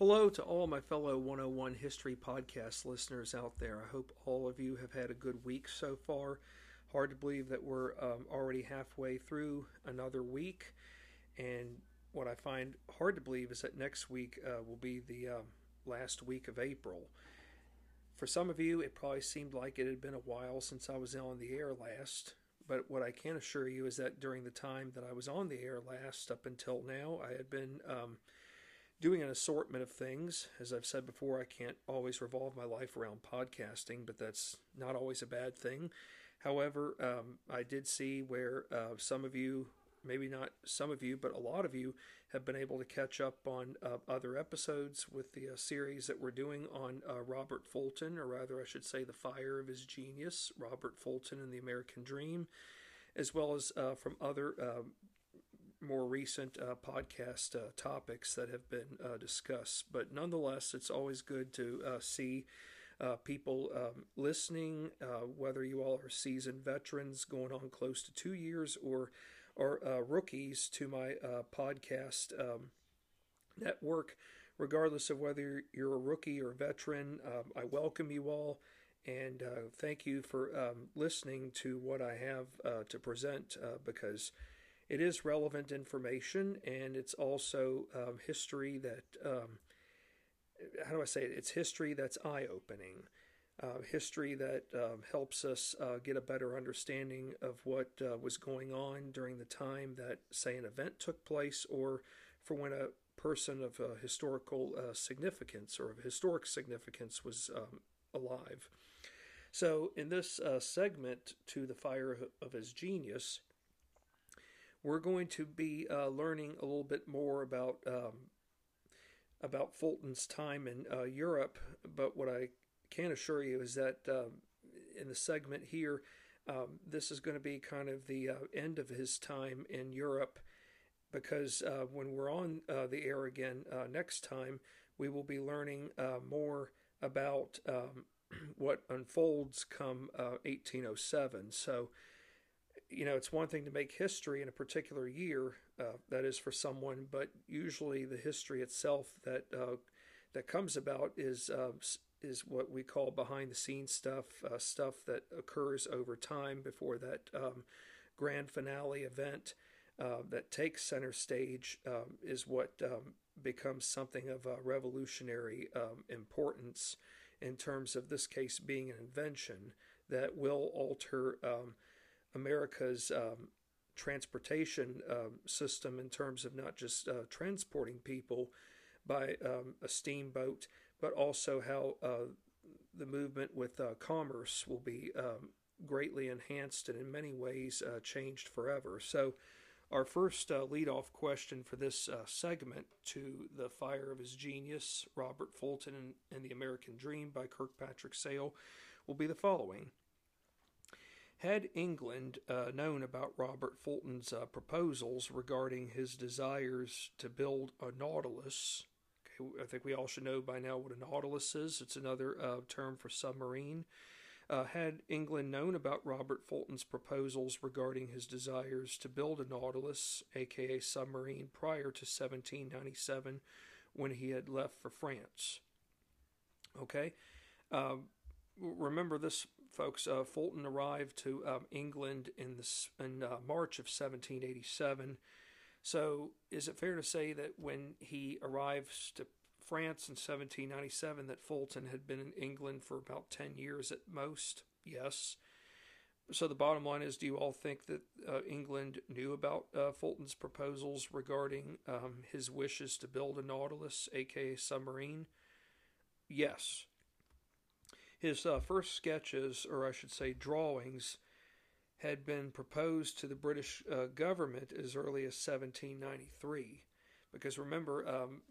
Hello to all my fellow 101 History Podcast listeners out there. I hope all of you have had a good week so far. Hard to believe that we're um, already halfway through another week. And what I find hard to believe is that next week uh, will be the uh, last week of April. For some of you, it probably seemed like it had been a while since I was on the air last. But what I can assure you is that during the time that I was on the air last, up until now, I had been. Um, doing an assortment of things. As I've said before, I can't always revolve my life around podcasting, but that's not always a bad thing. However, um, I did see where uh, some of you, maybe not some of you, but a lot of you, have been able to catch up on uh, other episodes with the uh, series that we're doing on uh, Robert Fulton, or rather, I should say, The Fire of His Genius, Robert Fulton and the American Dream, as well as uh, from other um, more recent uh, podcast uh, topics that have been uh, discussed. But nonetheless, it's always good to uh, see uh, people um, listening, uh, whether you all are seasoned veterans going on close to two years or or rookies to my podcast um, network. Regardless of whether you're a rookie or a veteran, um, I welcome you all and thank you for um, listening to what I have to present because it is relevant information and it's also um, history that um, how do I say it? It's history that's eye opening. Uh, history that um, helps us uh, get a better understanding of what uh, was going on during the time that, say, an event took place, or for when a person of historical uh, significance or of historic significance was um, alive. So, in this uh, segment to the fire of his genius, we're going to be uh, learning a little bit more about um, about Fulton's time in uh, Europe. But what I can assure you is that um, in the segment here, um, this is going to be kind of the uh, end of his time in Europe. Because uh, when we're on uh, the air again uh, next time, we will be learning more about um, what unfolds come 1807. So you know, it's one thing to make history in a particular year, uh, that is for someone, but usually the history itself that uh, that comes about is uh, is what we call behind the scenes stuff, uh, stuff that occurs over time before that um, grand finale event uh, that takes center stage um, is what um, becomes something of a revolutionary um, importance in terms of this case being an invention that will alter um, America's um, transportation um, system in terms of not just uh, transporting people by um, a steamboat, but also how uh, the movement with uh, commerce will be um, greatly enhanced and in many ways uh, changed forever. So, our first uh, lead-off question for this uh, segment to the fire of his genius, Robert Fulton and, and the American Dream by Kirkpatrick Sale, will be the following. Had England uh, known about Robert Fulton's uh, proposals regarding his desires to build a Nautilus, okay, I think we all should know by now what a Nautilus is. It's another uh, term for submarine. Uh, had England known about Robert Fulton's proposals regarding his desires to build a Nautilus, aka submarine, prior to 1797 when he had left for France. Okay? Um, remember this folks. Uh, Fulton arrived to um, England in the in uh, March of 1787. So, is it fair to say that when he arrives to France in 1797, that Fulton had been in England for about 10 years at most? Yes. So the bottom line is, do you all think that uh, England knew about uh, Fulton's proposals regarding um, his wishes to build a Nautilus, aka submarine? Yes. His uh, first sketches, or I should say drawings, had been proposed to the British uh, government as early as 1793. Because remember, um,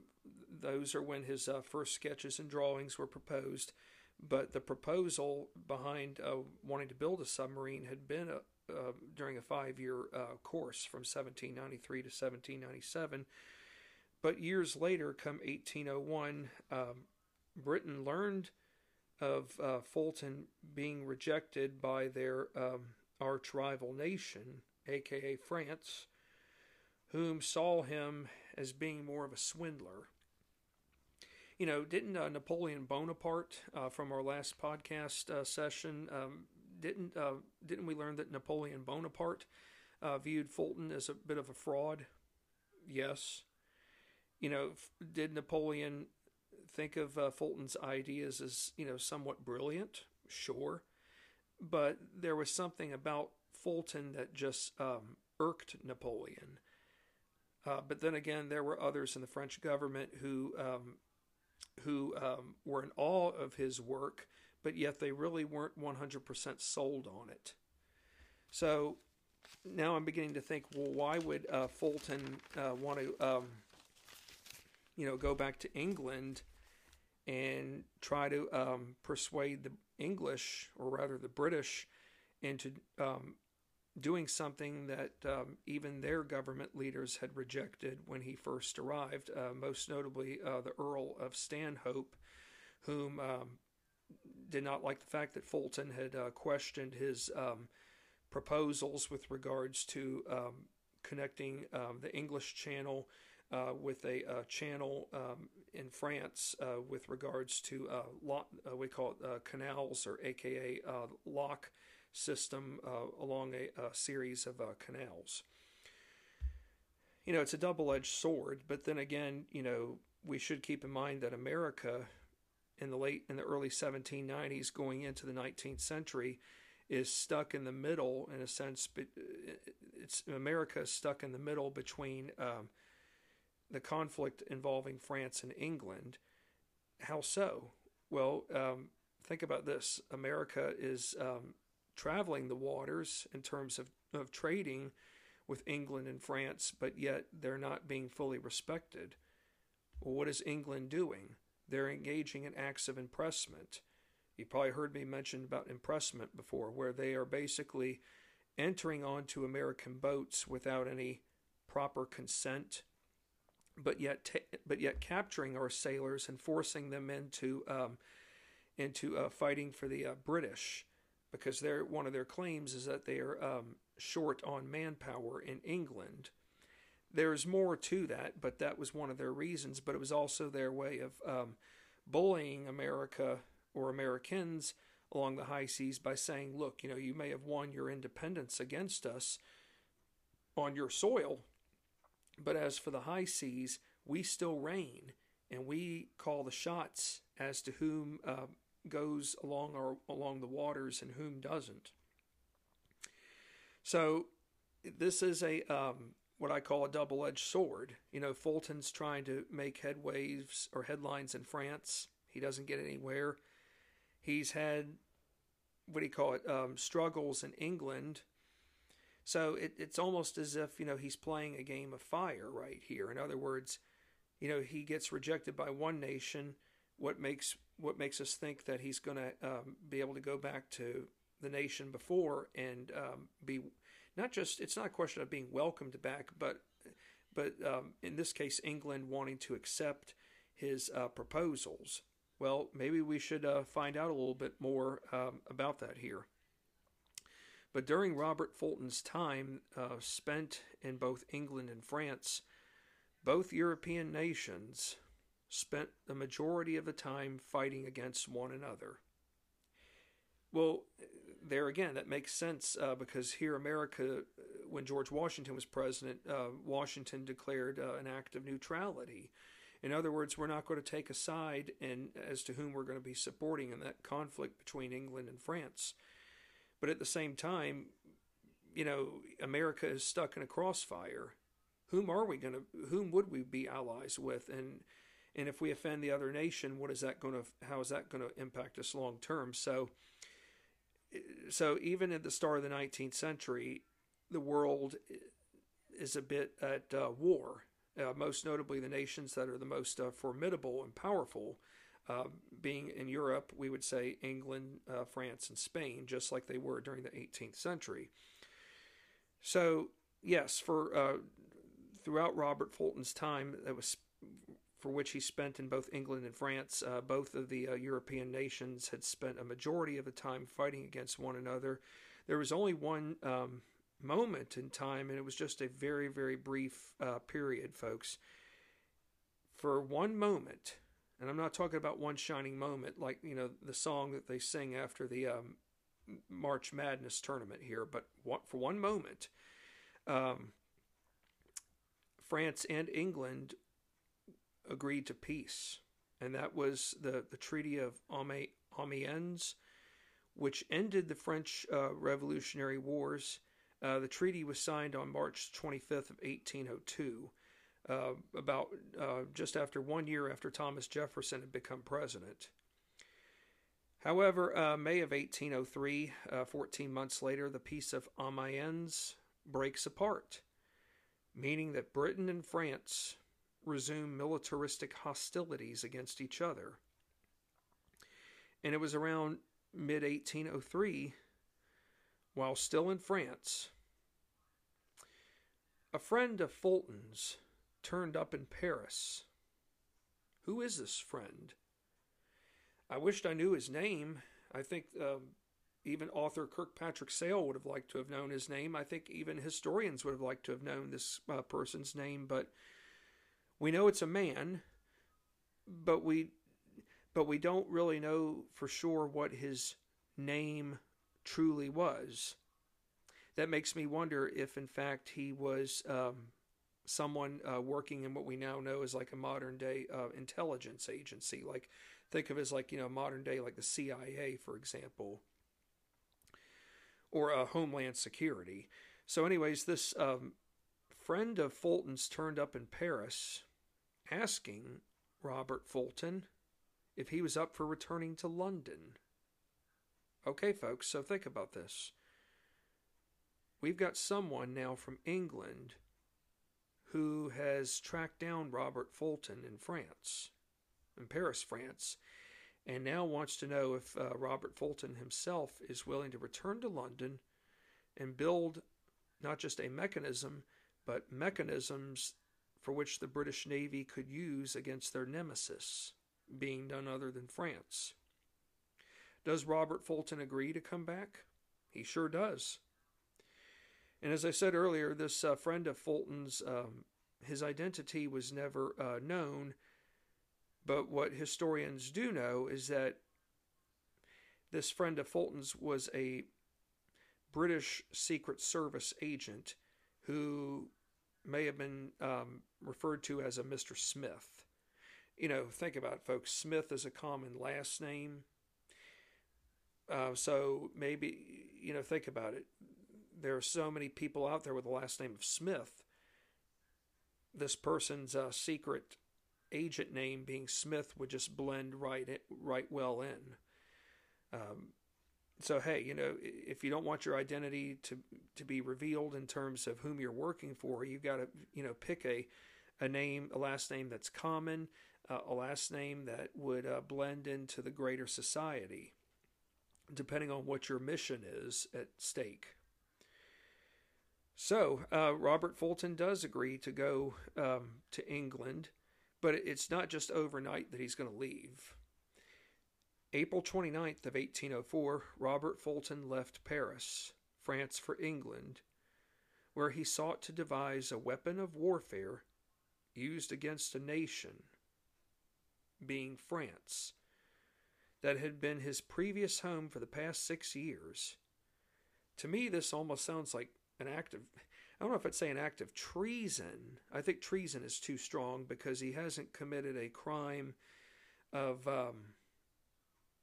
those are when his uh, first sketches and drawings were proposed. But the proposal behind uh, wanting to build a submarine had been a, uh, during a five year uh, course from 1793 to 1797. But years later, come 1801, um, Britain learned of uh, Fulton being rejected by their um, arch rival nation, aka France, whom saw him as being more of a swindler. you know, didn't uh, Napoleon Bonaparte uh, from our last podcast uh, session um, didn't uh, didn't we learn that Napoleon Bonaparte uh, viewed Fulton as a bit of a fraud? Yes. You know, did Napoleon think of uh, Fulton's ideas as you know somewhat brilliant? Sure, but there was something about Fulton that just um, irked Napoleon. Uh, but then again, there were others in the French government who um, who um, were in awe of his work, but yet they really weren't 100% sold on it. So now I'm beginning to think, well, why would uh, Fulton uh, want to, um, you know, go back to England and try to um, persuade the English, or rather the British, into um, doing something that um, even their government leaders had rejected when he first arrived, uh, most notably uh, the Earl of Stanhope, whom um, did not like the fact that Fulton had uh, questioned his um, proposals with regards to um, connecting the English Channel uh, with a uh, channel um, in France uh, with regards to lock, we call it canals or AKA lock system uh, along a, a, series of uh, canals. You know, it's a double edged sword, but then again, you know, we should keep in mind that America in the late, in the early 1790s, going into the 19th century, is stuck in the middle in a sense. but It's America is stuck in the middle between um, the conflict involving France and England. How so? Well, um, think about this: America is um, traveling the waters in terms of, of trading with England and France, but yet they're not being fully respected. Well, what is England doing? They're engaging in acts of impressment. You probably heard me mention about impressment before, where they are basically entering onto American boats without any proper consent, but yet but yet capturing our sailors and forcing them into um, into uh, fighting for the uh, British because their one of their claims is that they are um, short on manpower in England. There's more to that, but that was one of their reasons. But it was also their way of um, bullying America or Americans along the high seas by saying, "Look, you know, you may have won your independence against us on your soil, but as for the high seas, we still reign, and we call the shots as to whom uh, goes along our along the waters and whom doesn't. So this is a um, what I call a double-edged sword. You know, Fulton's trying to make headwaves or headlines in France. He doesn't get anywhere. He's had what do you call it? Um, struggles in England. So it, it's almost as if you know he's playing a game of fire right here. In other words, you know he gets rejected by one nation. What makes what makes us think that he's going to um, be able to go back to the nation before and um, be not just it's not a question of being welcomed back, but but um, in this case, England wanting to accept his uh, proposals. Well, maybe we should uh, find out a little bit more um, about that here. But during Robert Fulton's time uh, spent in both England and France, both European nations spent the majority of the time fighting against one another. Well, there again, that makes sense uh, because here, America, when George Washington was president, uh, Washington declared uh, an act of neutrality. In other words, we're not going to take a side in as to whom we're going to be supporting in that conflict between England and France. But at the same time, you know, America is stuck in a crossfire. Whom are we going to? Whom would we be allies with? And and if we offend the other nation, what is that going to? How is that going to impact us long term? So, so even at the start of the 19th century, the world is a bit at uh, war. Uh, most notably, the nations that are the most uh, formidable and powerful, uh, being in Europe, we would say England, uh, France, and Spain, just like they were during the 18th century. So, yes, for uh, throughout Robert Fulton's time, that was for which he spent in both England and France. Uh, both of the uh, European nations had spent a majority of the time fighting against one another. There was only one um, moment in time, and it was just a very, very brief uh, period, folks. For one moment, And I'm not talking about one shining moment like, you know, the song that they sing after the um, March Madness tournament here, but for one moment, um, France and England agreed to peace. And that was the, the Treaty of Amiens, which ended the French uh, Revolutionary Wars. Uh, the treaty was signed on March 25th of 1802, uh, about uh, just after one year after Thomas Jefferson had become president. However, uh, May of 1803, uh, 14 months later, the Peace of Amiens breaks apart, meaning that Britain and France resume militaristic hostilities against each other. And it was around mid 1803, while still in France, a friend of Fulton's turned up in Paris. Who is this friend? I wished I knew his name. I think um, even author Kirkpatrick Sale would have liked to have known his name. I think even historians would have liked to have known this uh, person's name, but we know it's a man, but we but we don't really know for sure what his name truly was. That makes me wonder if, in fact, he was um, someone uh, working in what we now know as like a modern day uh, intelligence agency. Like, think of as like, you know, modern day, like the CIA, for example, or uh, Homeland Security. So, anyways, this um, friend of Fulton's turned up in Paris asking Robert Fulton if he was up for returning to London. Okay, folks, so think about this. We've got someone now from England who has tracked down Robert Fulton in France, in Paris, France, and now wants to know if uh, Robert Fulton himself is willing to return to London and build not just a mechanism, but mechanisms for which the British Navy could use against their nemesis, being none other than France. Does Robert Fulton agree to come back? He sure does. And as I said earlier, this uh, friend of Fulton's, um, his identity was never uh, known, but what historians do know is that this friend of Fulton's was a British Secret Service agent who may have been um, referred to as a Mr. Smith. You know, think about it, folks. Smith is a common last name. Uh, so maybe, you know, think about it. There are so many people out there with the last name of Smith. This person's uh, secret agent name being Smith would just blend right right well in. Um, so hey, you know, if you don't want your identity to to be revealed in terms of whom you're working for, you've got to you know pick a a name, a last name that's common, uh, a last name that would uh, blend into the greater society, depending on what your mission is at stake. So uh, Robert Fulton does agree to go um, to England, but it's not just overnight that he's going to leave. April 29th of 1804, Robert Fulton left Paris, France for England, where he sought to devise a weapon of warfare used against a nation, being France, that had been his previous home for the past six years. To me, this almost sounds like an act of, I don't know if I'd say an act of treason. I think treason is too strong because he hasn't committed a crime of um,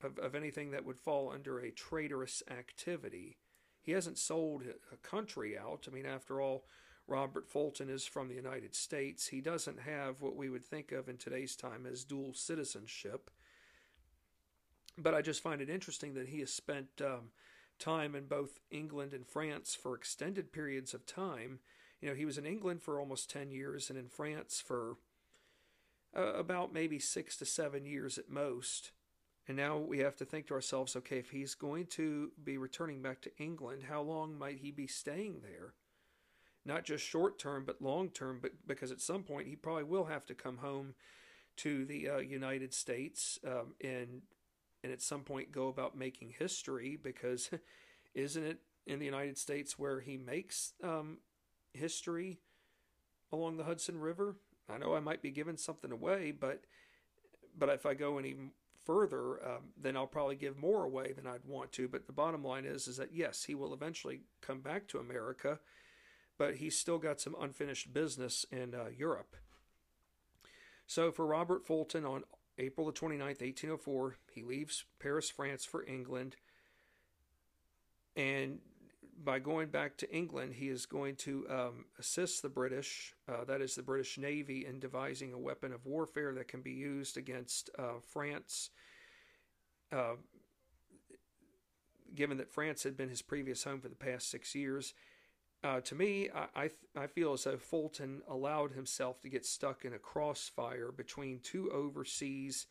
of, of anything that would fall under a traitorous activity. He hasn't sold a country out. I mean, after all, Robert Fulton is from the United States. He doesn't have what we would think of in today's time as dual citizenship. But I just find it interesting that he has spent um, time in both England and France for extended periods of time. You know, he was in England for almost 10 years and in France for uh, about maybe six to seven years at most. And now we have to think to ourselves okay, if he's going to be returning back to England, how long might he be staying there? Not just short term, but long term, but because at some point he probably will have to come home to the uh, United States um, and and at some point go about making history because isn't it in the United States where he makes um, history along the Hudson River? I know I might be giving something away, but but if I go any further, um, then I'll probably give more away than I'd want to. But the bottom line is, is that yes, he will eventually come back to America, but he's still got some unfinished business in uh, Europe. So for Robert Fulton on April the 29th, 1804, he leaves Paris, France for England. And by going back to England, he is going to um, assist the British, uh, that is the British Navy, in devising a weapon of warfare that can be used against uh, France. Uh, given that France had been his previous home for the past six years, uh, to me, I, I, I feel as though Fulton allowed himself to get stuck in a crossfire between two overseas,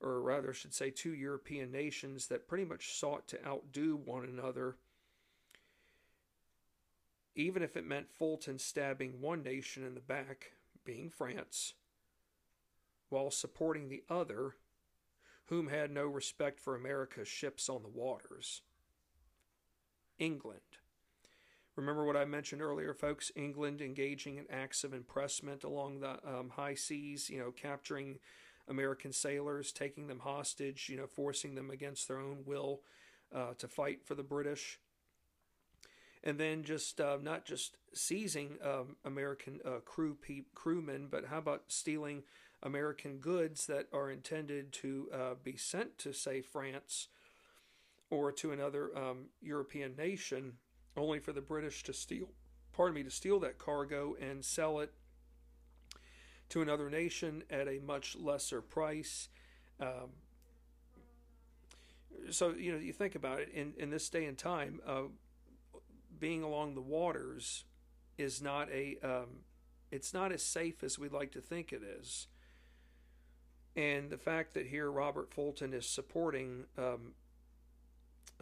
or rather, I should say, two European nations that pretty much sought to outdo one another even if it meant Fulton stabbing one nation in the back, being France, while supporting the other, whom had no respect for America's ships on the waters. England. Remember what I mentioned earlier, folks? England engaging in acts of impressment along the um, high seas, you know, capturing American sailors, taking them hostage, you know, forcing them against their own will uh, to fight for the British and then just uh, not just seizing um, American uh, crew pe- crewmen, but how about stealing American goods that are intended to uh, be sent to, say, France or to another um, European nation, only for the British to steal, pardon me, to steal that cargo and sell it to another nation at a much lesser price. Um, so you know, you think about it in in this day and time. Uh, being along the waters is not a um, it's not as safe as we'd like to think it is. And the fact that here Robert Fulton is supporting um,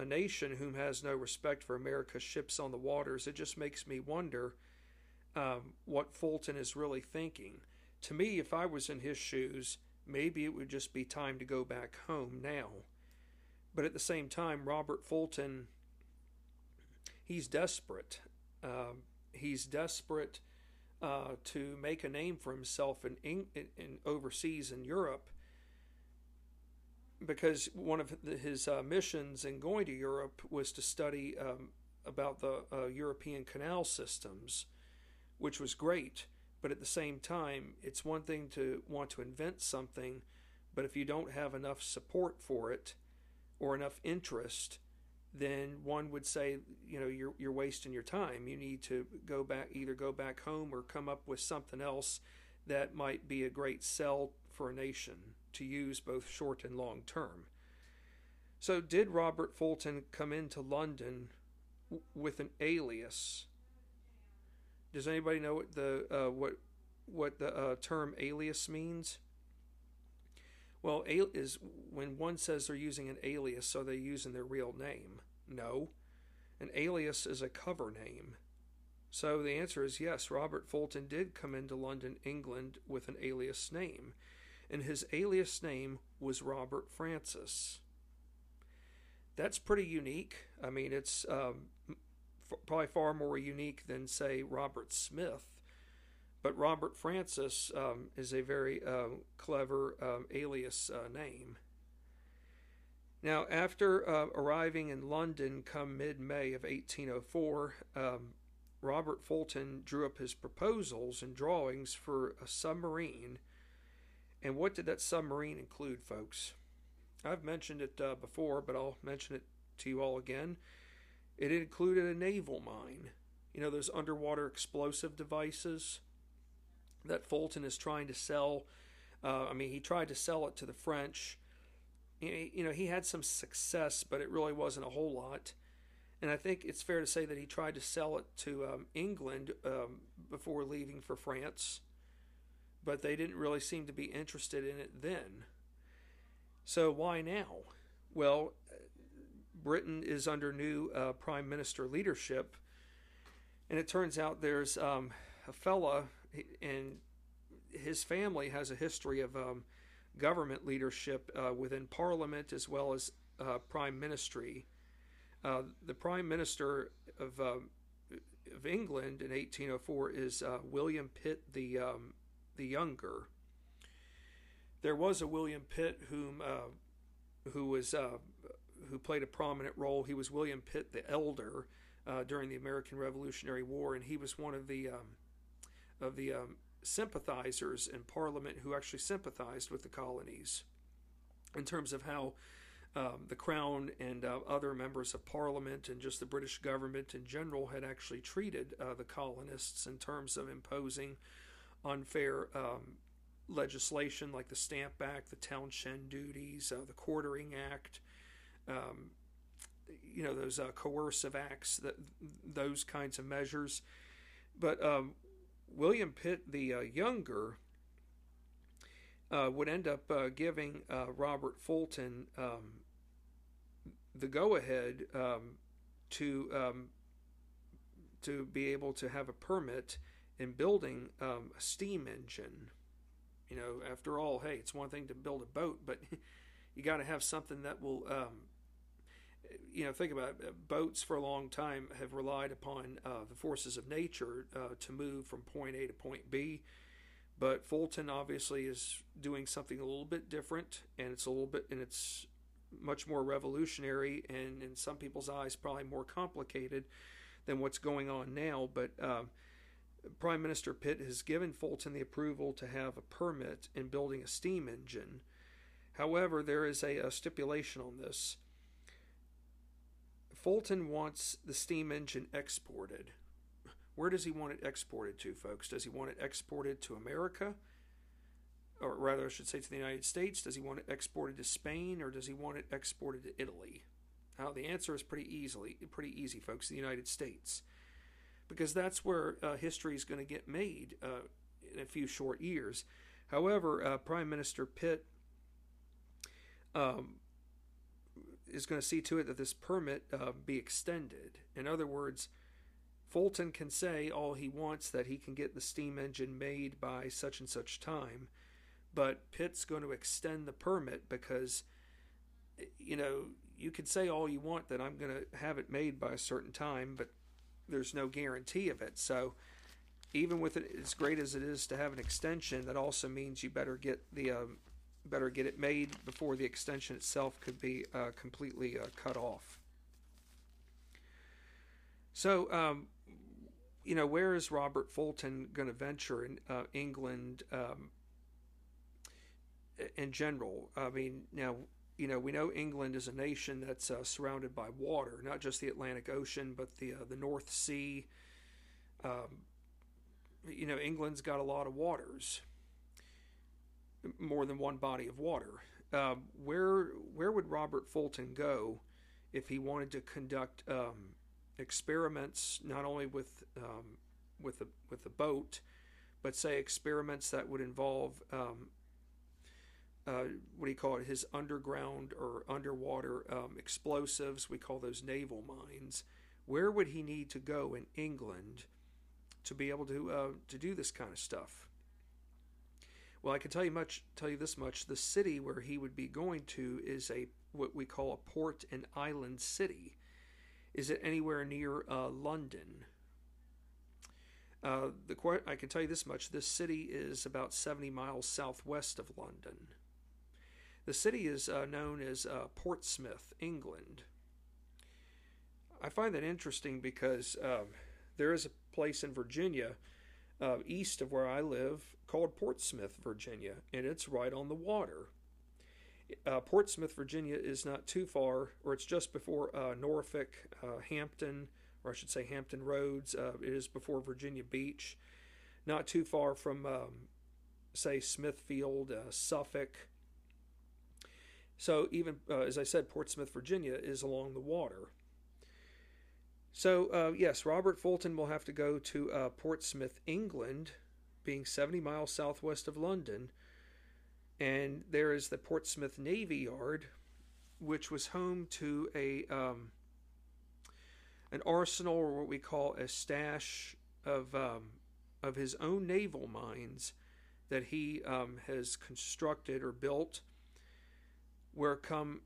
a nation whom has no respect for America's ships on the waters, it just makes me wonder um, what Fulton is really thinking. To me, if I was in his shoes, maybe it would just be time to go back home now. But at the same time, Robert Fulton he's desperate. Uh, he's desperate uh, to make a name for himself in, in, in, overseas in Europe because one of his uh, missions in going to Europe was to study um, about the uh, European canal systems, which was great. But at the same time, it's one thing to want to invent something, but if you don't have enough support for it or enough interest, then one would say, you know, you're you're wasting your time. You need to go back, either go back home or come up with something else that might be a great sell for a nation to use both short and long term. So, did Robert Fulton come into London w- with an alias? Does anybody know what the uh, what what the uh, term alias means? Well, is when one says they're using an alias, are they using their real name? No. An alias is a cover name. So the answer is yes, Robert Fulton did come into London, England with an alias name, and his alias name was Robert Francis. That's pretty unique. I mean, it's um, f- probably far more unique than, say, Robert Smith but Robert Francis um, is a very uh, clever um, alias uh, name. Now, after uh, arriving in London come mid May of 1804, um, Robert Fulton drew up his proposals and drawings for a submarine. And what did that submarine include, folks? I've mentioned it uh, before, but I'll mention it to you all again. It included a naval mine. You know, those underwater explosive devices that Fulton is trying to sell. Uh, I mean, he tried to sell it to the French. You know, he had some success, but it really wasn't a whole lot. And I think it's fair to say that he tried to sell it to um, England um, before leaving for France, but they didn't really seem to be interested in it then. So why now? Well, Britain is under new uh, prime minister leadership, and it turns out there's um, a fella and his family has a history of um, government leadership uh, within Parliament as well as uh, prime ministry. Uh, the prime minister of um, of England in 1804 is uh, William Pitt the um, the younger. there was a William Pitt whom uh, who was uh, who played a prominent role. He was William Pitt the Elder uh, during the American Revolutionary War, and he was one of the um, of the um, sympathizers in Parliament who actually sympathized with the colonies in terms of how um, the Crown and uh, other members of Parliament and just the British government in general had actually treated uh, the colonists in terms of imposing unfair um, legislation like the Stamp Act, the Townshend duties, uh, the Quartering Act, um, you know those uh, coercive acts, that those kinds of measures. But um, William Pitt the uh, younger uh, would end up uh, giving uh, Robert Fulton um, the go ahead um, to um, to be able to have a permit in building um, a steam engine. You know, after all, hey, it's one thing to build a boat, but you got to have something that will. Um, you know, think about it. Boats for a long time have relied upon uh, the forces of nature uh, to move from point A to point B but Fulton obviously is doing something a little bit different, and it's a little bit, and it's much more revolutionary, and in some people's eyes, probably more complicated than what's going on now. But uh, Prime Minister Pitt has given Fulton the approval to have a permit in building a steam engine. However, there is a, a stipulation on this. Fulton wants the steam engine exported. Where does he want it exported to, folks? Does he want it exported to America? Or rather, I should say to the United States? Does he want it exported to Spain or does he want it exported to Italy? Now, the answer is pretty easily, pretty easy, folks. The United States, because that's where uh, history is going to get made uh, in a few short years. However, uh, Prime Minister Pitt um, is going to see to it that this permit uh, be extended. In other words, Fulton can say all he wants that he can get the steam engine made by such and such time, but Pitt's going to extend the permit because, you know, you can say all you want that I'm going to have it made by a certain time, but there's no guarantee of it. So, even with it as great as it is to have an extension, that also means you better get the um, better get it made before the extension itself could be uh, completely uh, cut off. So, um, you know, where is Robert Fulton going to venture in uh, England um, in general? I mean, now, you know, we know England is a nation that's uh, surrounded by water, not just the Atlantic Ocean, but the uh, the North Sea. Um, you know, England's got a lot of waters, more than one body of water. Um, where where would Robert Fulton go if he wanted to conduct um, experiments not only with um, with the with the boat, but say experiments that would involve um, uh, what do you call it? His underground or underwater um, explosives. We call those naval mines. Where would he need to go in England to be able to uh, to do this kind of stuff? Well, I can tell you much. Tell you this much: the city where he would be going to is a what we call a port and island city. Is it anywhere near uh, London? Uh, the I can tell you this much: this city is about 70 miles southwest of London. The city is uh, known as uh, Portsmouth, England. I find that interesting because um, there is a place in Virginia, uh, east of where I live, called Portsmouth, Virginia, and it's right on the water. Uh, Portsmouth, Virginia is not too far, or it's just before uh, Norfolk, uh, Hampton, or I should say Hampton Roads. It is before Virginia Beach. Not too far from, um, say, Smithfield, Suffolk. So, even uh, as I said, Portsmouth, Virginia is along the water. So, yes, Robert Fulton will have to go to Portsmouth, England, being 70 miles southwest of London and there is the Portsmouth Navy Yard, which was home to a um, an arsenal or what we call a stash of um, of his own naval mines that he um, has constructed or built. Where come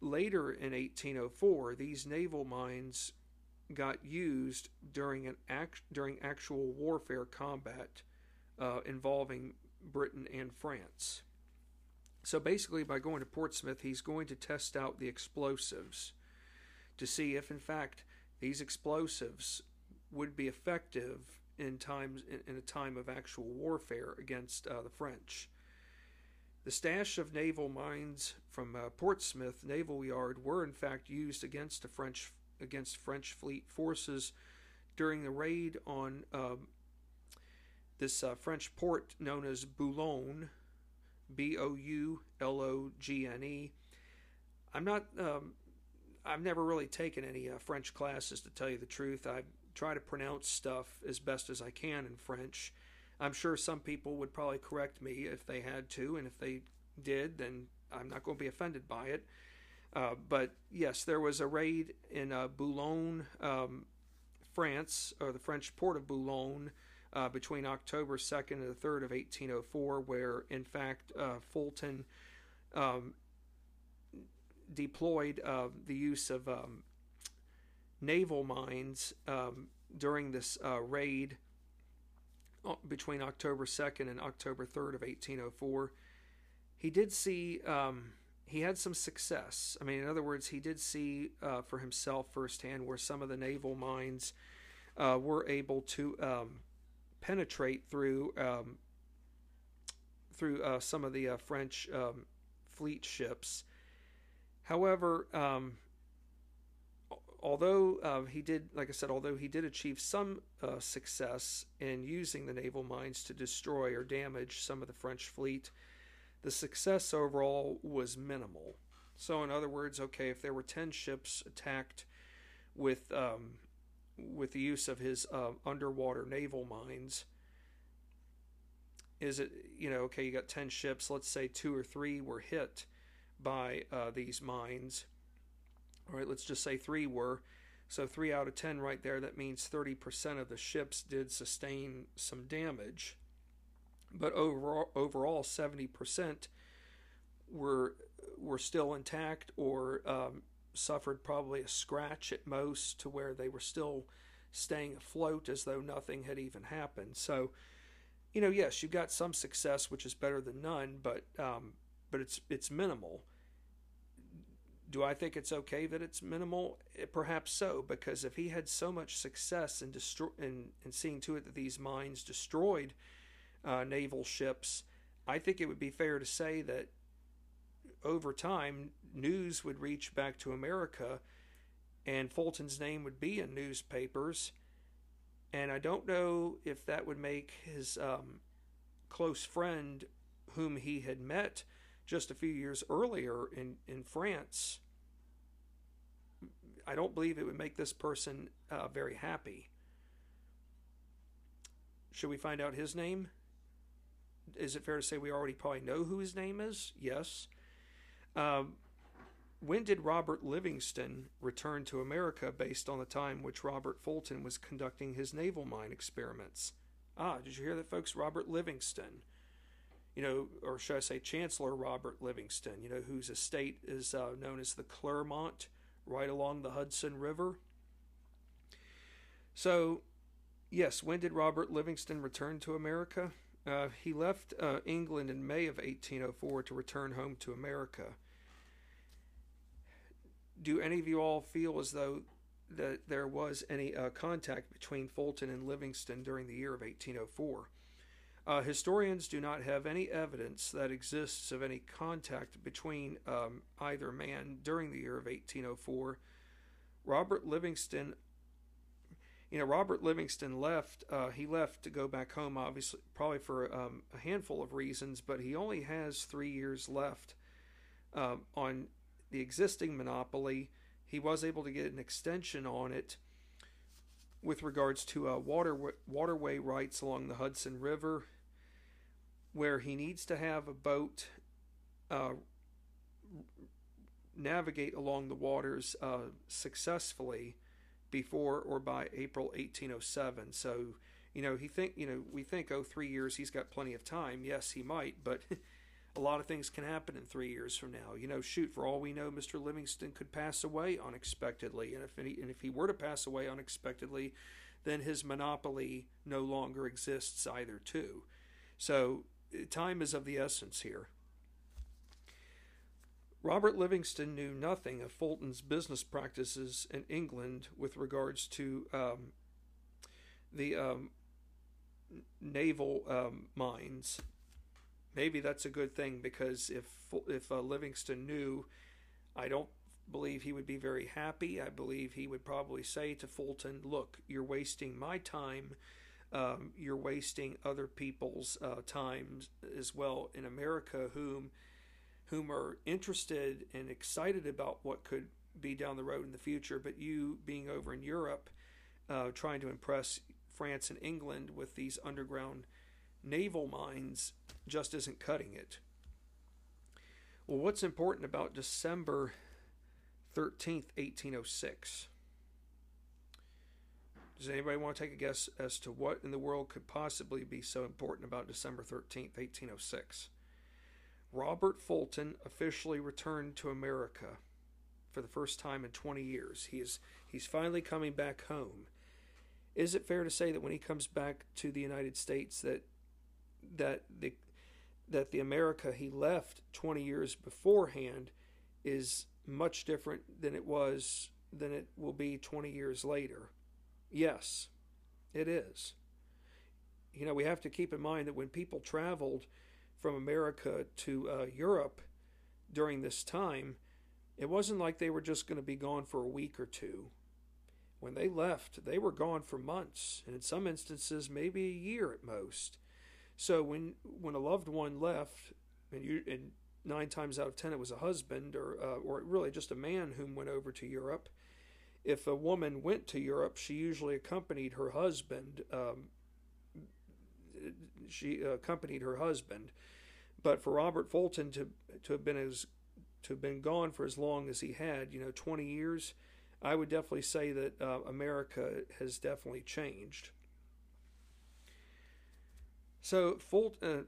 later in 1804, these naval mines got used during an act during actual warfare combat uh, involving Britain and France. So basically, by going to Portsmouth, he's going to test out the explosives to see if, in fact, these explosives would be effective in times in, a time of actual warfare against uh, the French. The stash of naval mines from uh, Portsmouth Naval Yard were in fact used against the French against French fleet forces during the raid on um, this uh, French port known as Boulogne, B O U L O G N E. I'm not. Um, I've never really taken any uh, French classes to tell you the truth. I try to pronounce stuff as best as I can in French. I'm sure some people would probably correct me if they had to, and if they did, then I'm not going to be offended by it. Uh, but yes, there was a raid in uh, Boulogne, um, France, or the French port of Boulogne, uh, between October 2nd and the 3rd of 1804, where in fact uh, Fulton um, deployed uh, the use of um, naval mines um, during this uh, raid between October 2nd and October 3rd of 1804. He did see um, he had some success. I mean, in other words, he did see uh, for himself firsthand where some of the naval mines uh, were able to um, penetrate through um, through uh, some of the uh, French um, fleet ships. However, um, although uh, he did, like I said, although he did achieve some uh, success in using the naval mines to destroy or damage some of the French fleet the success overall was minimal. So, in other words, okay, if there were 10 ships attacked with, um, with the use of his uh, underwater naval mines, is it, you know, okay, you got 10 ships, let's say two or three were hit by uh, these mines. All right, let's just say three were. So, three out of 10 right there, that means 30% of the ships did sustain some damage but overall, overall 70% were were still intact or um, suffered probably a scratch at most to where they were still staying afloat as though nothing had even happened. So, you know, yes, you've got some success, which is better than none, but um, but it's it's minimal. Do I think it's okay that it's minimal? It, eh, perhaps so, because if he had so much success in, destroy, in, in seeing to it that these mines destroyed uh, naval ships, I think it would be fair to say that over time, news would reach back to America and Fulton's name would be in newspapers. And I don't know if that would make his um, close friend, whom he had met just a few years earlier in, in France, I don't believe it would make this person uh, very happy. Should we find out his name? is it fair to say we already probably know who his name is? Yes. Um, when did Robert Livingston return to America based on the time which Robert Fulton was conducting his naval mine experiments? Ah, did you hear that, folks? Robert Livingston. You know, or should I say Chancellor Robert Livingston, you know, whose estate is uh, known as the Clermont, right along the Hudson River. So, yes, when did Robert Livingston return to America? Uh, he left uh, England in May of 1804 to return home to America. Do any of you all feel as though that there was any uh, contact between Fulton and Livingston during the year of 1804? Uh, historians do not have any evidence that exists of any contact between um, either man during the year of 1804. Robert Livingston you know, Robert Livingston left. Uh, he left to go back home, obviously, probably for um, a handful of reasons, but he only has three years left uh, on the existing monopoly. He was able to get an extension on it with regards to uh, water waterway rights along the Hudson River, where he needs to have a boat uh, navigate along the waters uh, successfully before or by April 1807. So, you know, he think, you know, we think, oh, three years, he's got plenty of time. Yes, he might, but a lot of things can happen in three years from now. You know, shoot, for all we know, Mr. Livingston could pass away unexpectedly, and if any, and if he were to pass away unexpectedly, then his monopoly no longer exists either, too. So, time is of the essence here. Robert Livingston knew nothing of Fulton's business practices in England with regards to um, the um, naval um, mines. Maybe that's a good thing because if if uh, Livingston knew, I don't believe he would be very happy. I believe he would probably say to Fulton, "Look, you're wasting my time. Um, you're wasting other people's uh, time as well in America, whom whom are interested and excited about what could be down the road in the future. But you being over in Europe, uh, trying to impress France and England with these underground naval mines just isn't cutting it. Well, what's important about December 13th, 1806? Does anybody want to take a guess as to what in the world could possibly be so important about December 13th, 1806? Robert Fulton officially returned to America for the first time in 20 years. He is he's finally coming back home. Is it fair to say that when he comes back to the United States that that the that the America he left 20 years beforehand is much different than it was than it will be 20 years later? Yes, it is. You know, we have to keep in mind that when people traveled from America to uh, Europe during this time, it wasn't like they were just going to be gone for a week or two. When they left, they were gone for months, and in some instances, maybe a year at most. So when when a loved one left, and you and nine times out of ten it was a husband or uh, or really just a man whom went over to Europe. If a woman went to Europe, she usually accompanied her husband. Um, she accompanied her husband, but for Robert Fulton to to have been as to have been gone for as long as he had, you know, twenty years, I would definitely say that uh, America has definitely changed. So Fulton,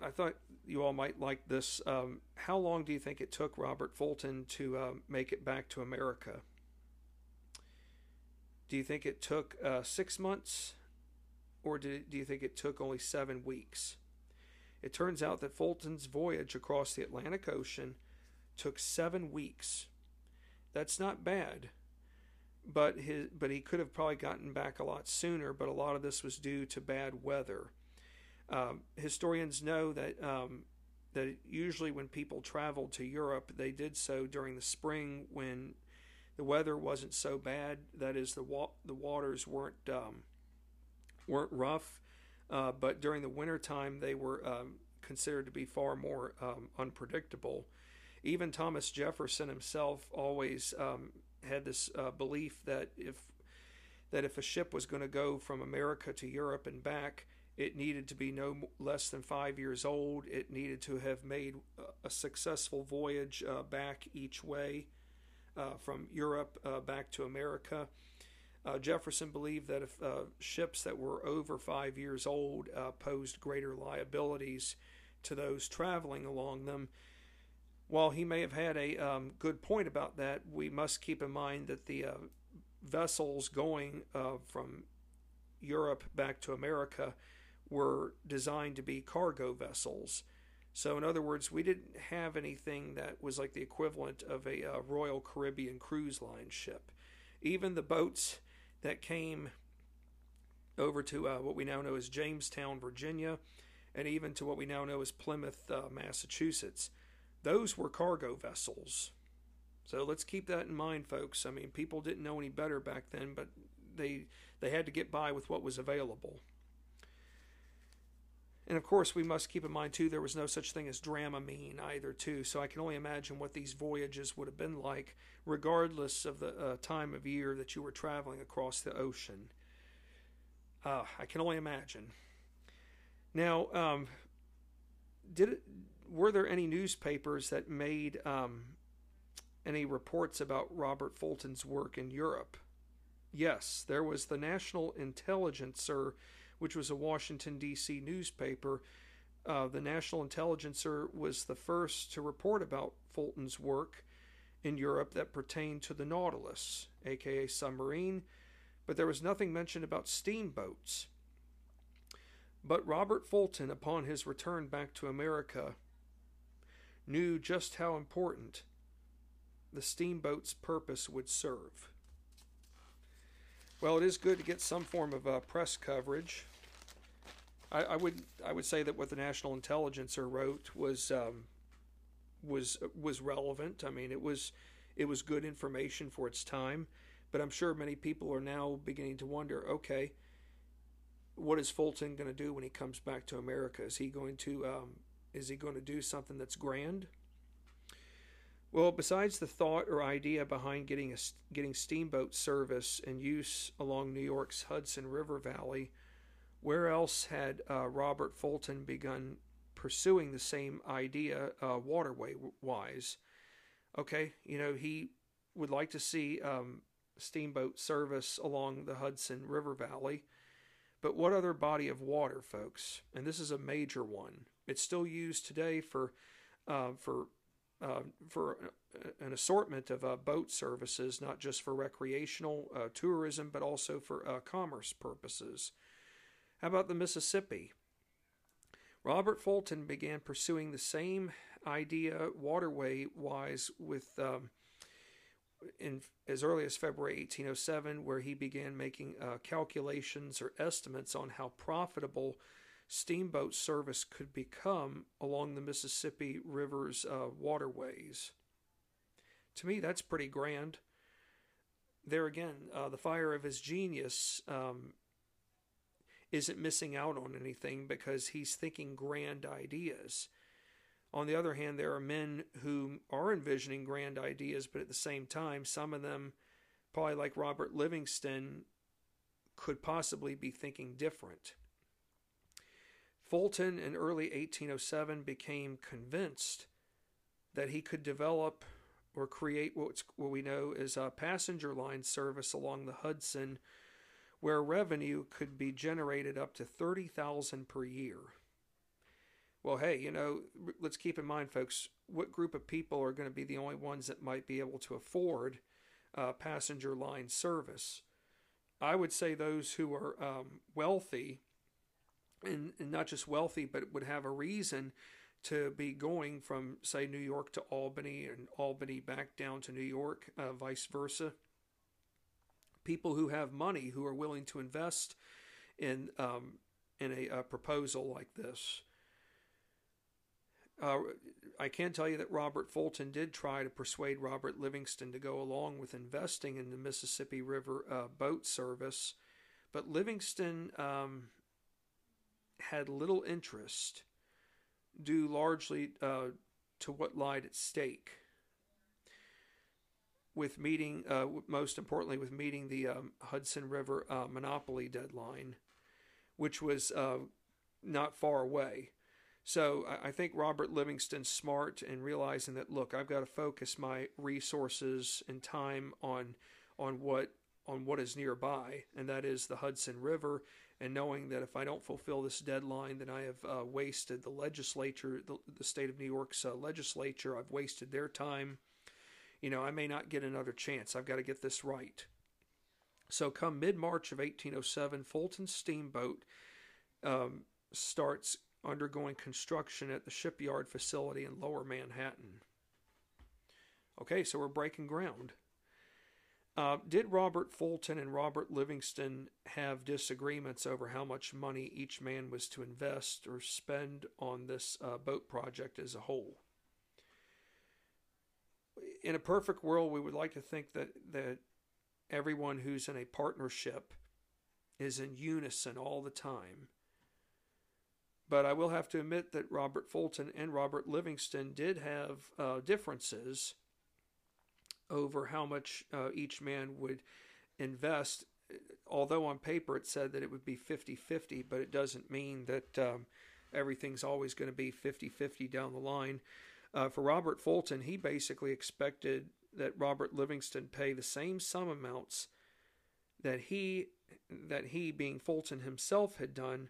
uh, I thought you all might like this. Um, how long do you think it took Robert Fulton to um, make it back to America? Do you think it took uh, six months, or do, do you think it took only seven weeks? It turns out that Fulton's voyage across the Atlantic Ocean took seven weeks. That's not bad, but his but he could have probably gotten back a lot sooner. But a lot of this was due to bad weather. Um, historians know that um, that usually when people traveled to Europe, they did so during the spring when the weather wasn't so bad. That is, the wa- the waters weren't um, weren't rough, uh, but during the winter time they were um, considered to be far more um, unpredictable. Even Thomas Jefferson himself always um, had this uh, belief that if that if a ship was going to go from America to Europe and back, it needed to be no less than five years old. It needed to have made a successful voyage uh, back each way uh, from Europe uh, back to America. Uh, Jefferson believed that if uh, ships that were over five years old uh, posed greater liabilities to those traveling along them. While he may have had a um, good point about that, we must keep in mind that the vessels going from Europe back to America were designed to be cargo vessels. So, in other words, we didn't have anything that was like the equivalent of a uh, Royal Caribbean cruise line ship. Even the boats that came over to uh, what we now know as Jamestown, Virginia, and even to what we now know as Plymouth, uh, Massachusetts, those were cargo vessels. So let's keep that in mind, folks. I mean, people didn't know any better back then, but they they had to get by with what was available. And of course, we must keep in mind too there was no such thing as Dramamine either too. So I can only imagine what these voyages would have been like, regardless of the uh, time of year that you were traveling across the ocean. Uh, I can only imagine. Now, um, did it, were there any newspapers that made um, any reports about Robert Fulton's work in Europe? Yes, there was the National Intelligencer which was a Washington, D.C. newspaper. Uh, the National Intelligencer was the first to report about Fulton's work in Europe that pertained to the Nautilus, aka submarine, but there was nothing mentioned about steamboats. But Robert Fulton, upon his return back to America, knew just how important the steamboat's purpose would serve. Well, it is good to get some form of uh, press coverage. I, I, would I would say that what the National Intelligencer wrote was um, was was relevant. I mean, it was it was good information for its time, but I'm sure many people are now beginning to wonder, okay, what is Fulton going to do when he comes back to America? Is he going to um, is he going to do something that's grand? Well, besides the thought or idea behind getting a, getting steamboat service and use along New York's Hudson River Valley, where else had uh, Robert Fulton begun pursuing the same idea uh, waterway wise? Okay, you know, he would like to see um, steamboat service along the Hudson River Valley. But what other body of water, folks? And this is a major one. It's still used today for uh, for uh, for an assortment of uh, boat services, not just for recreational uh, tourism, but also for uh, commerce purposes. How about the Mississippi? Robert Fulton began pursuing the same idea waterway wise with um, in as early as February 1807, where he began making uh, calculations or estimates on how profitable steamboat service could become along the Mississippi River's uh, waterways. To me, that's pretty grand. There again, uh, the fire of his genius um, isn't missing out on anything because he's thinking grand ideas. On the other hand, there are men who are envisioning grand ideas, but at the same time, some of them, probably like Robert Livingston, could possibly be thinking different. Fulton in early 1807 became convinced that he could develop or create what we know as a passenger line service along the Hudson where revenue could be generated up to 30,000 per year. Well, hey, you know, let's keep in mind, folks, what group of people are going to be the only ones that might be able to afford uh, passenger line service? I would say those who are um, wealthy, and, and not just wealthy, but would have a reason to be going from, say, New York to Albany and Albany back down to New York, uh, vice versa. People who have money who are willing to invest in um, in a, a proposal like this. Uh, I can tell you that Robert Fulton did try to persuade Robert Livingston to go along with investing in the Mississippi River uh, boat service, but Livingston um, had little interest, due largely uh, to what lied at stake. With meeting, uh, most importantly, with meeting the um, Hudson River uh, monopoly deadline, which was uh, not far away. So I think Robert Livingston's smart in realizing that look, I've got to focus my resources and time on on what on what is nearby, and that is the Hudson River. And knowing that if I don't fulfill this deadline, then I have uh, wasted the legislature, the, the, state of New York's uh, legislature. I've wasted their time. You know, I may not get another chance. I've got to get this right. So, come mid March of 1807, Fulton Steamboat um, starts undergoing construction at the shipyard facility in lower Manhattan. Okay, so we're breaking ground. Uh, did Robert Fulton and Robert Livingston have disagreements over how much money each man was to invest or spend on this uh, boat project as a whole? In a perfect world, we would like to think that, that everyone who's in a partnership is in unison all the time but I will have to admit that Robert Fulton and Robert Livingston did have uh, differences over how much uh, each man would invest. Although on paper it said that it would be 50 50, but it doesn't mean that um, everything's always going to be 50 50 down the line. Uh, for Robert Fulton, he basically expected that Robert Livingston pay the same sum amounts that he that he being Fulton himself had done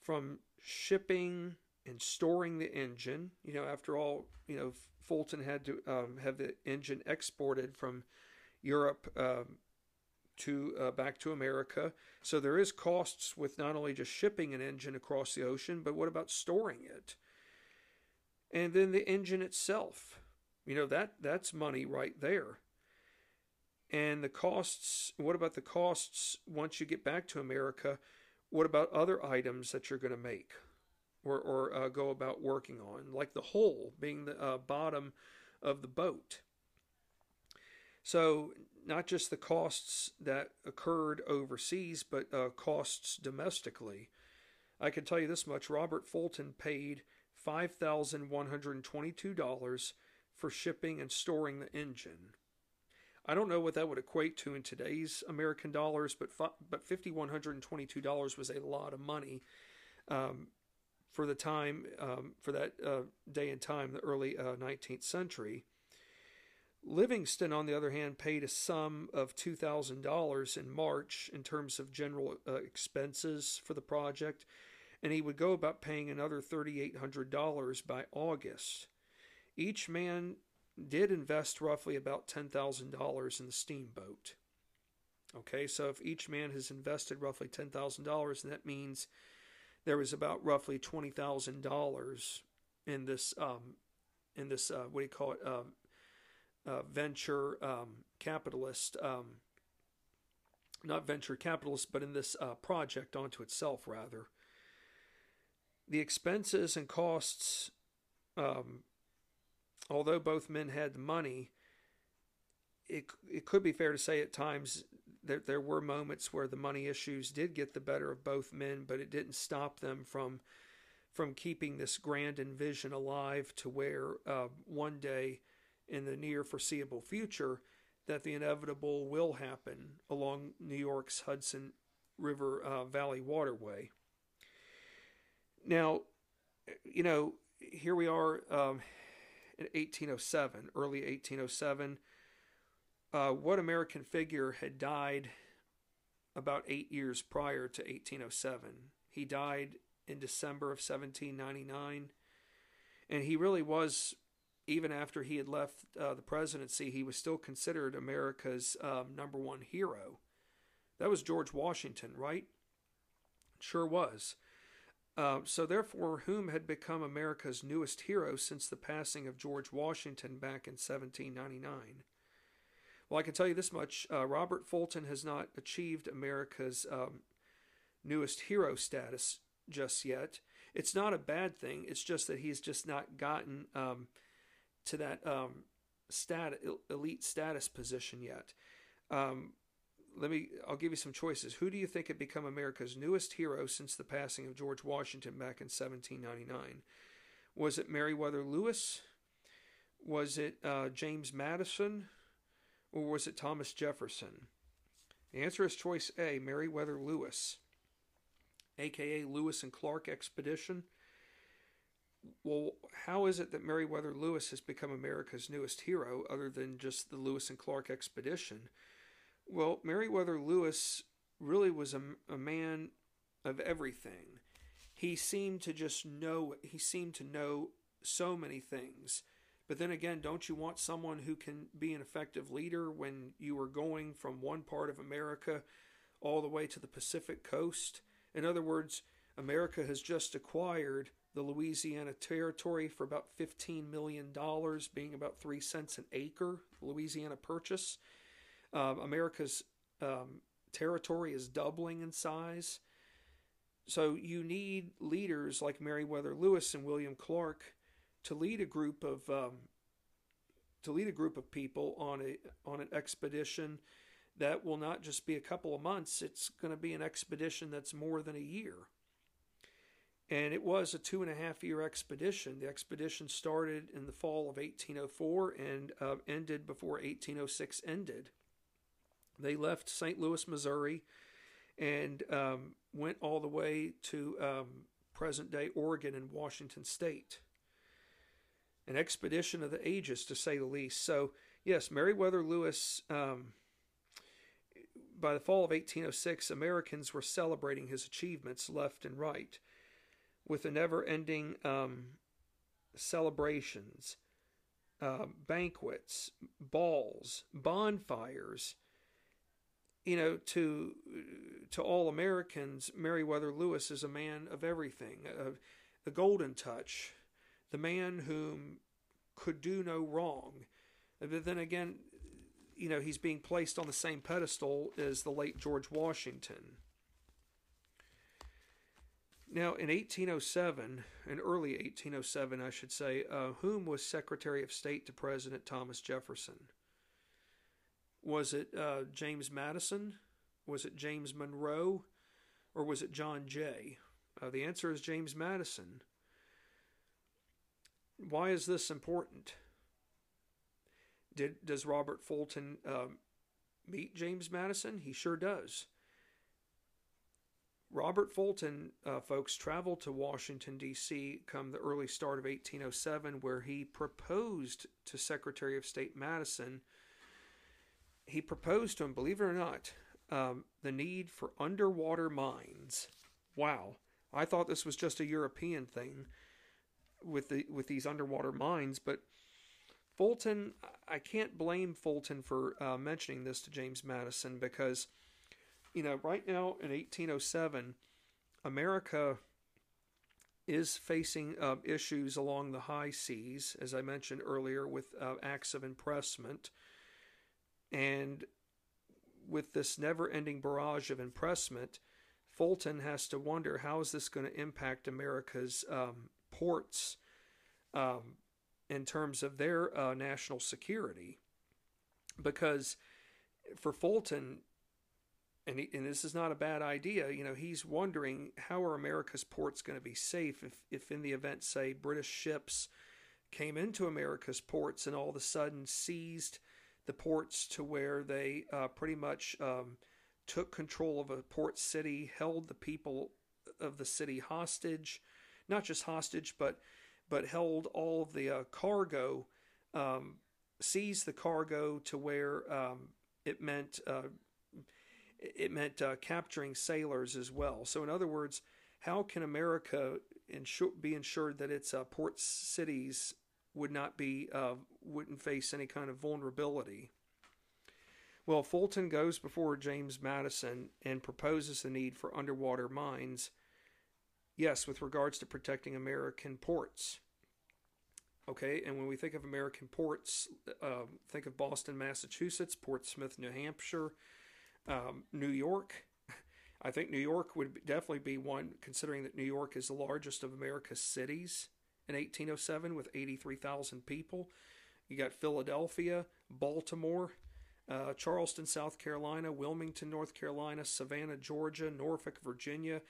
from shipping and storing the engine. You know, after all, you know, Fulton had to um, have the engine exported from Europe um, to uh, back to America. So there is costs with not only just shipping an engine across the ocean, but what about storing it? And then the engine itself. You know that that's money right there. And the costs, what about the costs once you get back to America? What about other items that you're going to make or, or uh, go about working on, like the hull being the uh, bottom of the boat? So, not just the costs that occurred overseas, but uh, costs domestically. I can tell you this much Robert Fulton paid $5,122 for shipping and storing the engine. I don't know what that would equate to in today's American dollars, but but fifty one hundred and twenty two dollars was a lot of money um, for the time um, for that uh, day and time, the early uh, nineteenth century. Livingston, on the other hand, paid a sum of two thousand dollars in March in terms of general uh, expenses for the project, and he would go about paying another thirty eight hundred dollars by August. Each man did invest roughly about $10,000 in the steamboat. Okay, so if each man has invested roughly $10,000, that means there was about roughly $20,000 in this, um, in this, uh, what do you call it, uh, uh, venture um, capitalist, um, not venture capitalist, but in this uh, project onto itself, rather. The expenses and costs um, although both men had the money, it it could be fair to say at times that there were moments where the money issues did get the better of both men, but it didn't stop them from from keeping this grand envision alive to where uh, one day in the near foreseeable future that the inevitable will happen along New York's Hudson River uh, Valley waterway. Now, you know, here we are. Um, in 1807, early 1807. Uh, what American figure had died about eight years prior to 1807? He died in December of 1799. And he really was, even after he had left uh, the presidency, he was still considered America's um, number one hero. That was George Washington, right? Sure was. Uh, so, therefore, whom had become America's newest hero since the passing of George Washington back in 1799? Well, I can tell you this much uh, Robert Fulton has not achieved America's um, newest hero status just yet. It's not a bad thing, it's just that he's just not gotten um, to that um, stat- elite status position yet. Um, let me I'll give you some choices. Who do you think had become America's newest hero since the passing of George Washington back in 1799? Was it Meriwether Lewis? Was it uh, James Madison? Or was it Thomas Jefferson? The answer is choice A, Meriwether Lewis, aka Lewis and Clark Expedition. Well, how is it that Meriwether Lewis has become America's newest hero other than just the Lewis and Clark Expedition? Well, Meriwether Lewis really was a, a man of everything. He seemed to just know, he seemed to know so many things. But then again, don't you want someone who can be an effective leader when you are going from one part of America all the way to the Pacific coast? In other words, America has just acquired the Louisiana Territory for about $15 million, being about three cents an acre, Louisiana Purchase. Um, America's um, territory is doubling in size. So you need leaders like Meriwether Lewis and William Clark to lead a group of um, to lead a group of people on a on an expedition that will not just be a couple of months. It's going to be an expedition that's more than a year. And it was a two and a half year expedition. The expedition started in the fall of 1804 and uh, ended before 1806 ended. They left St. Louis, Missouri, and um, went all the way to um, present day Oregon and Washington State. An expedition of the ages, to say the least. So, yes, Meriwether Lewis, um, by the fall of 1806, Americans were celebrating his achievements left and right with the never ending um, celebrations, uh, banquets, balls, bonfires you know, to to all Americans, Meriwether Lewis is a man of everything, uh, the golden touch, the man whom could do no wrong. But then again, you know, he's being placed on the same pedestal as the late George Washington. Now, in 1807, in early 1807, I should say, uh, whom was Secretary of State to President Thomas Jefferson? Was it uh, James Madison? Was it James Monroe? Or was it John Jay? Uh, the answer is James Madison. Why is this important? Did does Robert Fulton um, meet James Madison? He sure does. Robert Fulton, uh, folks, traveled to Washington, D.C. come the early start of 1807, where he proposed to Secretary of State Madison. He proposed to him, believe it or not, um, the need for underwater mines. Wow. I thought this was just a European thing with the with these underwater mines, but Fulton, I can't blame Fulton for uh, mentioning this to James Madison because, you know, right now in 1807, America is facing uh, issues along the high seas, as I mentioned earlier, with uh, acts of impressment. And with this never ending barrage of impressment, Fulton has to wonder how is this going to impact America's um, ports um, in terms of their uh, national security. Because for Fulton, and, he, and this is not a bad idea, you know, he's wondering how are America's ports going to be safe if, if in the event, say, British ships came into America's ports and all of a sudden seized the ports to where they uh, pretty much um, took control of a port city, held the people of the city hostage, not just hostage, but but held all of the uh, cargo, um, seized the cargo to where um, it meant uh, it meant uh, capturing sailors as well. So, in other words, how can America insure, be ensured that its uh, port cities would not be uh, wouldn't face any kind of vulnerability? Well, Fulton goes before James Madison and proposes the need for underwater mines Yes, with regards to protecting American ports. Okay, and when we think of American ports, uh, think of Boston, Massachusetts, Portsmouth, New Hampshire, um, New York. I think New York would definitely be one, considering that New York is the largest of America's cities in 1807 with 83,000 people. You got Philadelphia, Baltimore, uh, Charleston, South Carolina, Wilmington, North Carolina, Savannah, Georgia, Norfolk, Virginia,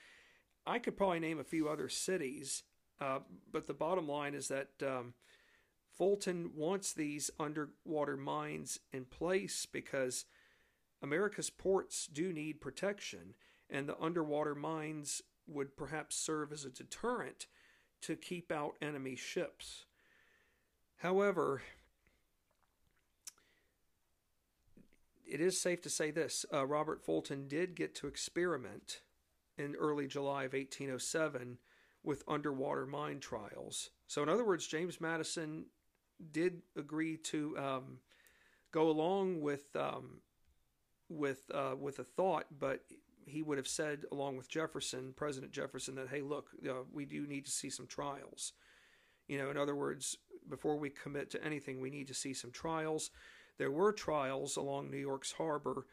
I could probably name a few other cities, uh, but the bottom line is that um, Fulton wants these underwater mines in place because America's ports do need protection, and the underwater mines would perhaps serve as a deterrent to keep out enemy ships. However, it is safe to say this uh, Robert Fulton did get to experiment in early July of 1807 with underwater mine trials. So, in other words, James Madison did agree to um, go along with um, with uh, with a thought, but he would have said, along with Jefferson, President Jefferson, that hey, look, uh, we do need to see some trials. You know, in other words, before we commit to anything, we need to see some trials. There were trials along New York's harbor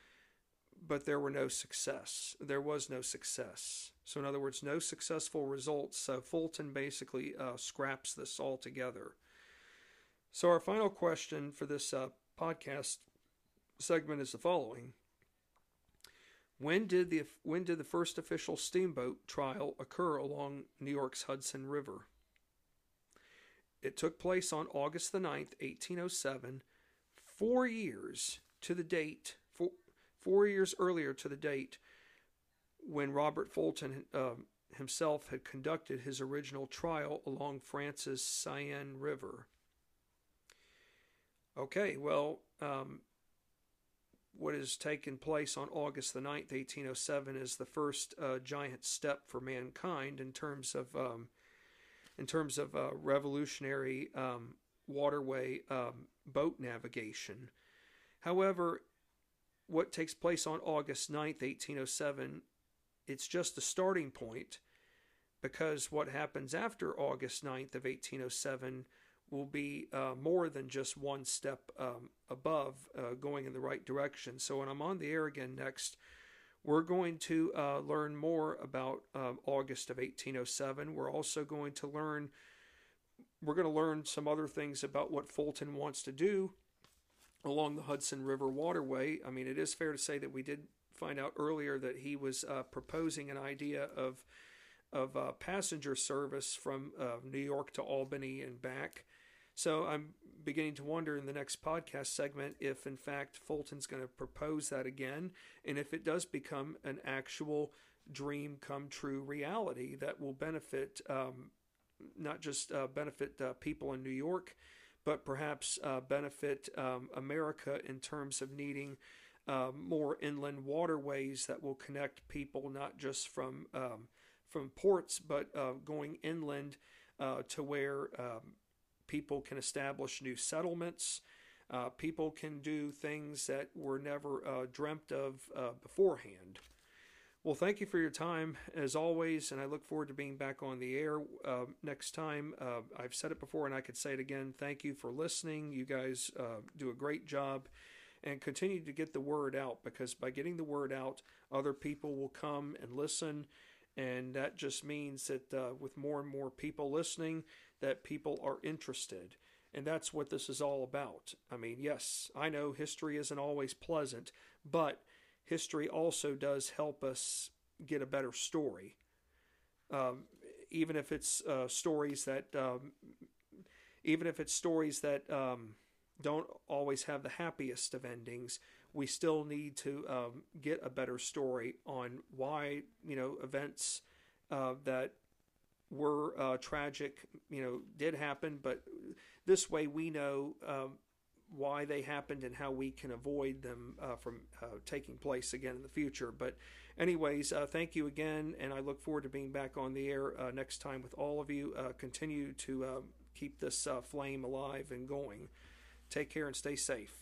but there were no success. There was no success. So, in other words, no successful results. So, Fulton basically uh, scraps this altogether. So, our final question for this uh, podcast segment is the following: When did the when did the first official steamboat trial occur along New York's Hudson River? It took place on August the 9th, 1807, four years to the date four years earlier to the date when Robert Fulton uh, himself had conducted his original trial along France's Seine River. Okay, well, um, what has taken place on August the 9th, 1807 is the first uh, giant step for mankind in terms of um, in terms of uh, revolutionary um, waterway um, boat navigation. However, what takes place on August 9th, 1807, it's just the starting point because what happens after August 9th of 1807 will be uh, more than just one step um, above uh, going in the right direction. So when I'm on the air again next, we're going to uh, learn more about um, August of 1807. We're also going to learn we're going to learn some other things about what Fulton wants to do along the Hudson River waterway. I mean, it is fair to say that we did find out earlier that he was uh, proposing an idea of of uh, passenger service from uh, New York to Albany and back. So I'm beginning to wonder in the next podcast segment if, in fact, Fulton's going to propose that again, and if it does become an actual dream come true reality that will benefit um, not just uh, benefit uh, people in New York, but perhaps uh, benefit um, America in terms of needing uh, more inland waterways that will connect people not just from um, from ports, but uh, going inland uh, to where um, people can establish new settlements. Uh, people can do things that were never uh, dreamt of uh, beforehand. Well, thank you for your time as always, and I look forward to being back on the air uh, next time. Uh, I've said it before and I could say it again. Thank you for listening. You guys uh, do a great job and continue to get the word out because by getting the word out, other people will come and listen. And that just means that with more and more people listening, that people are interested. And that's what this is all about. I mean, yes, I know history isn't always pleasant, but history also does help us get a better story. Um, even if it's uh, stories that, um, even if it's stories that um, don't always have the happiest of endings, we still need to um, get a better story on why you know events uh, that were uh, tragic, you know, did happen. But this way, we know um, why they happened and how we can avoid them uh, from uh, taking place again in the future. But, anyways, uh, thank you again, and I look forward to being back on the air uh, next time with all of you. Uh, continue to uh, keep this flame alive and going. Take care and stay safe.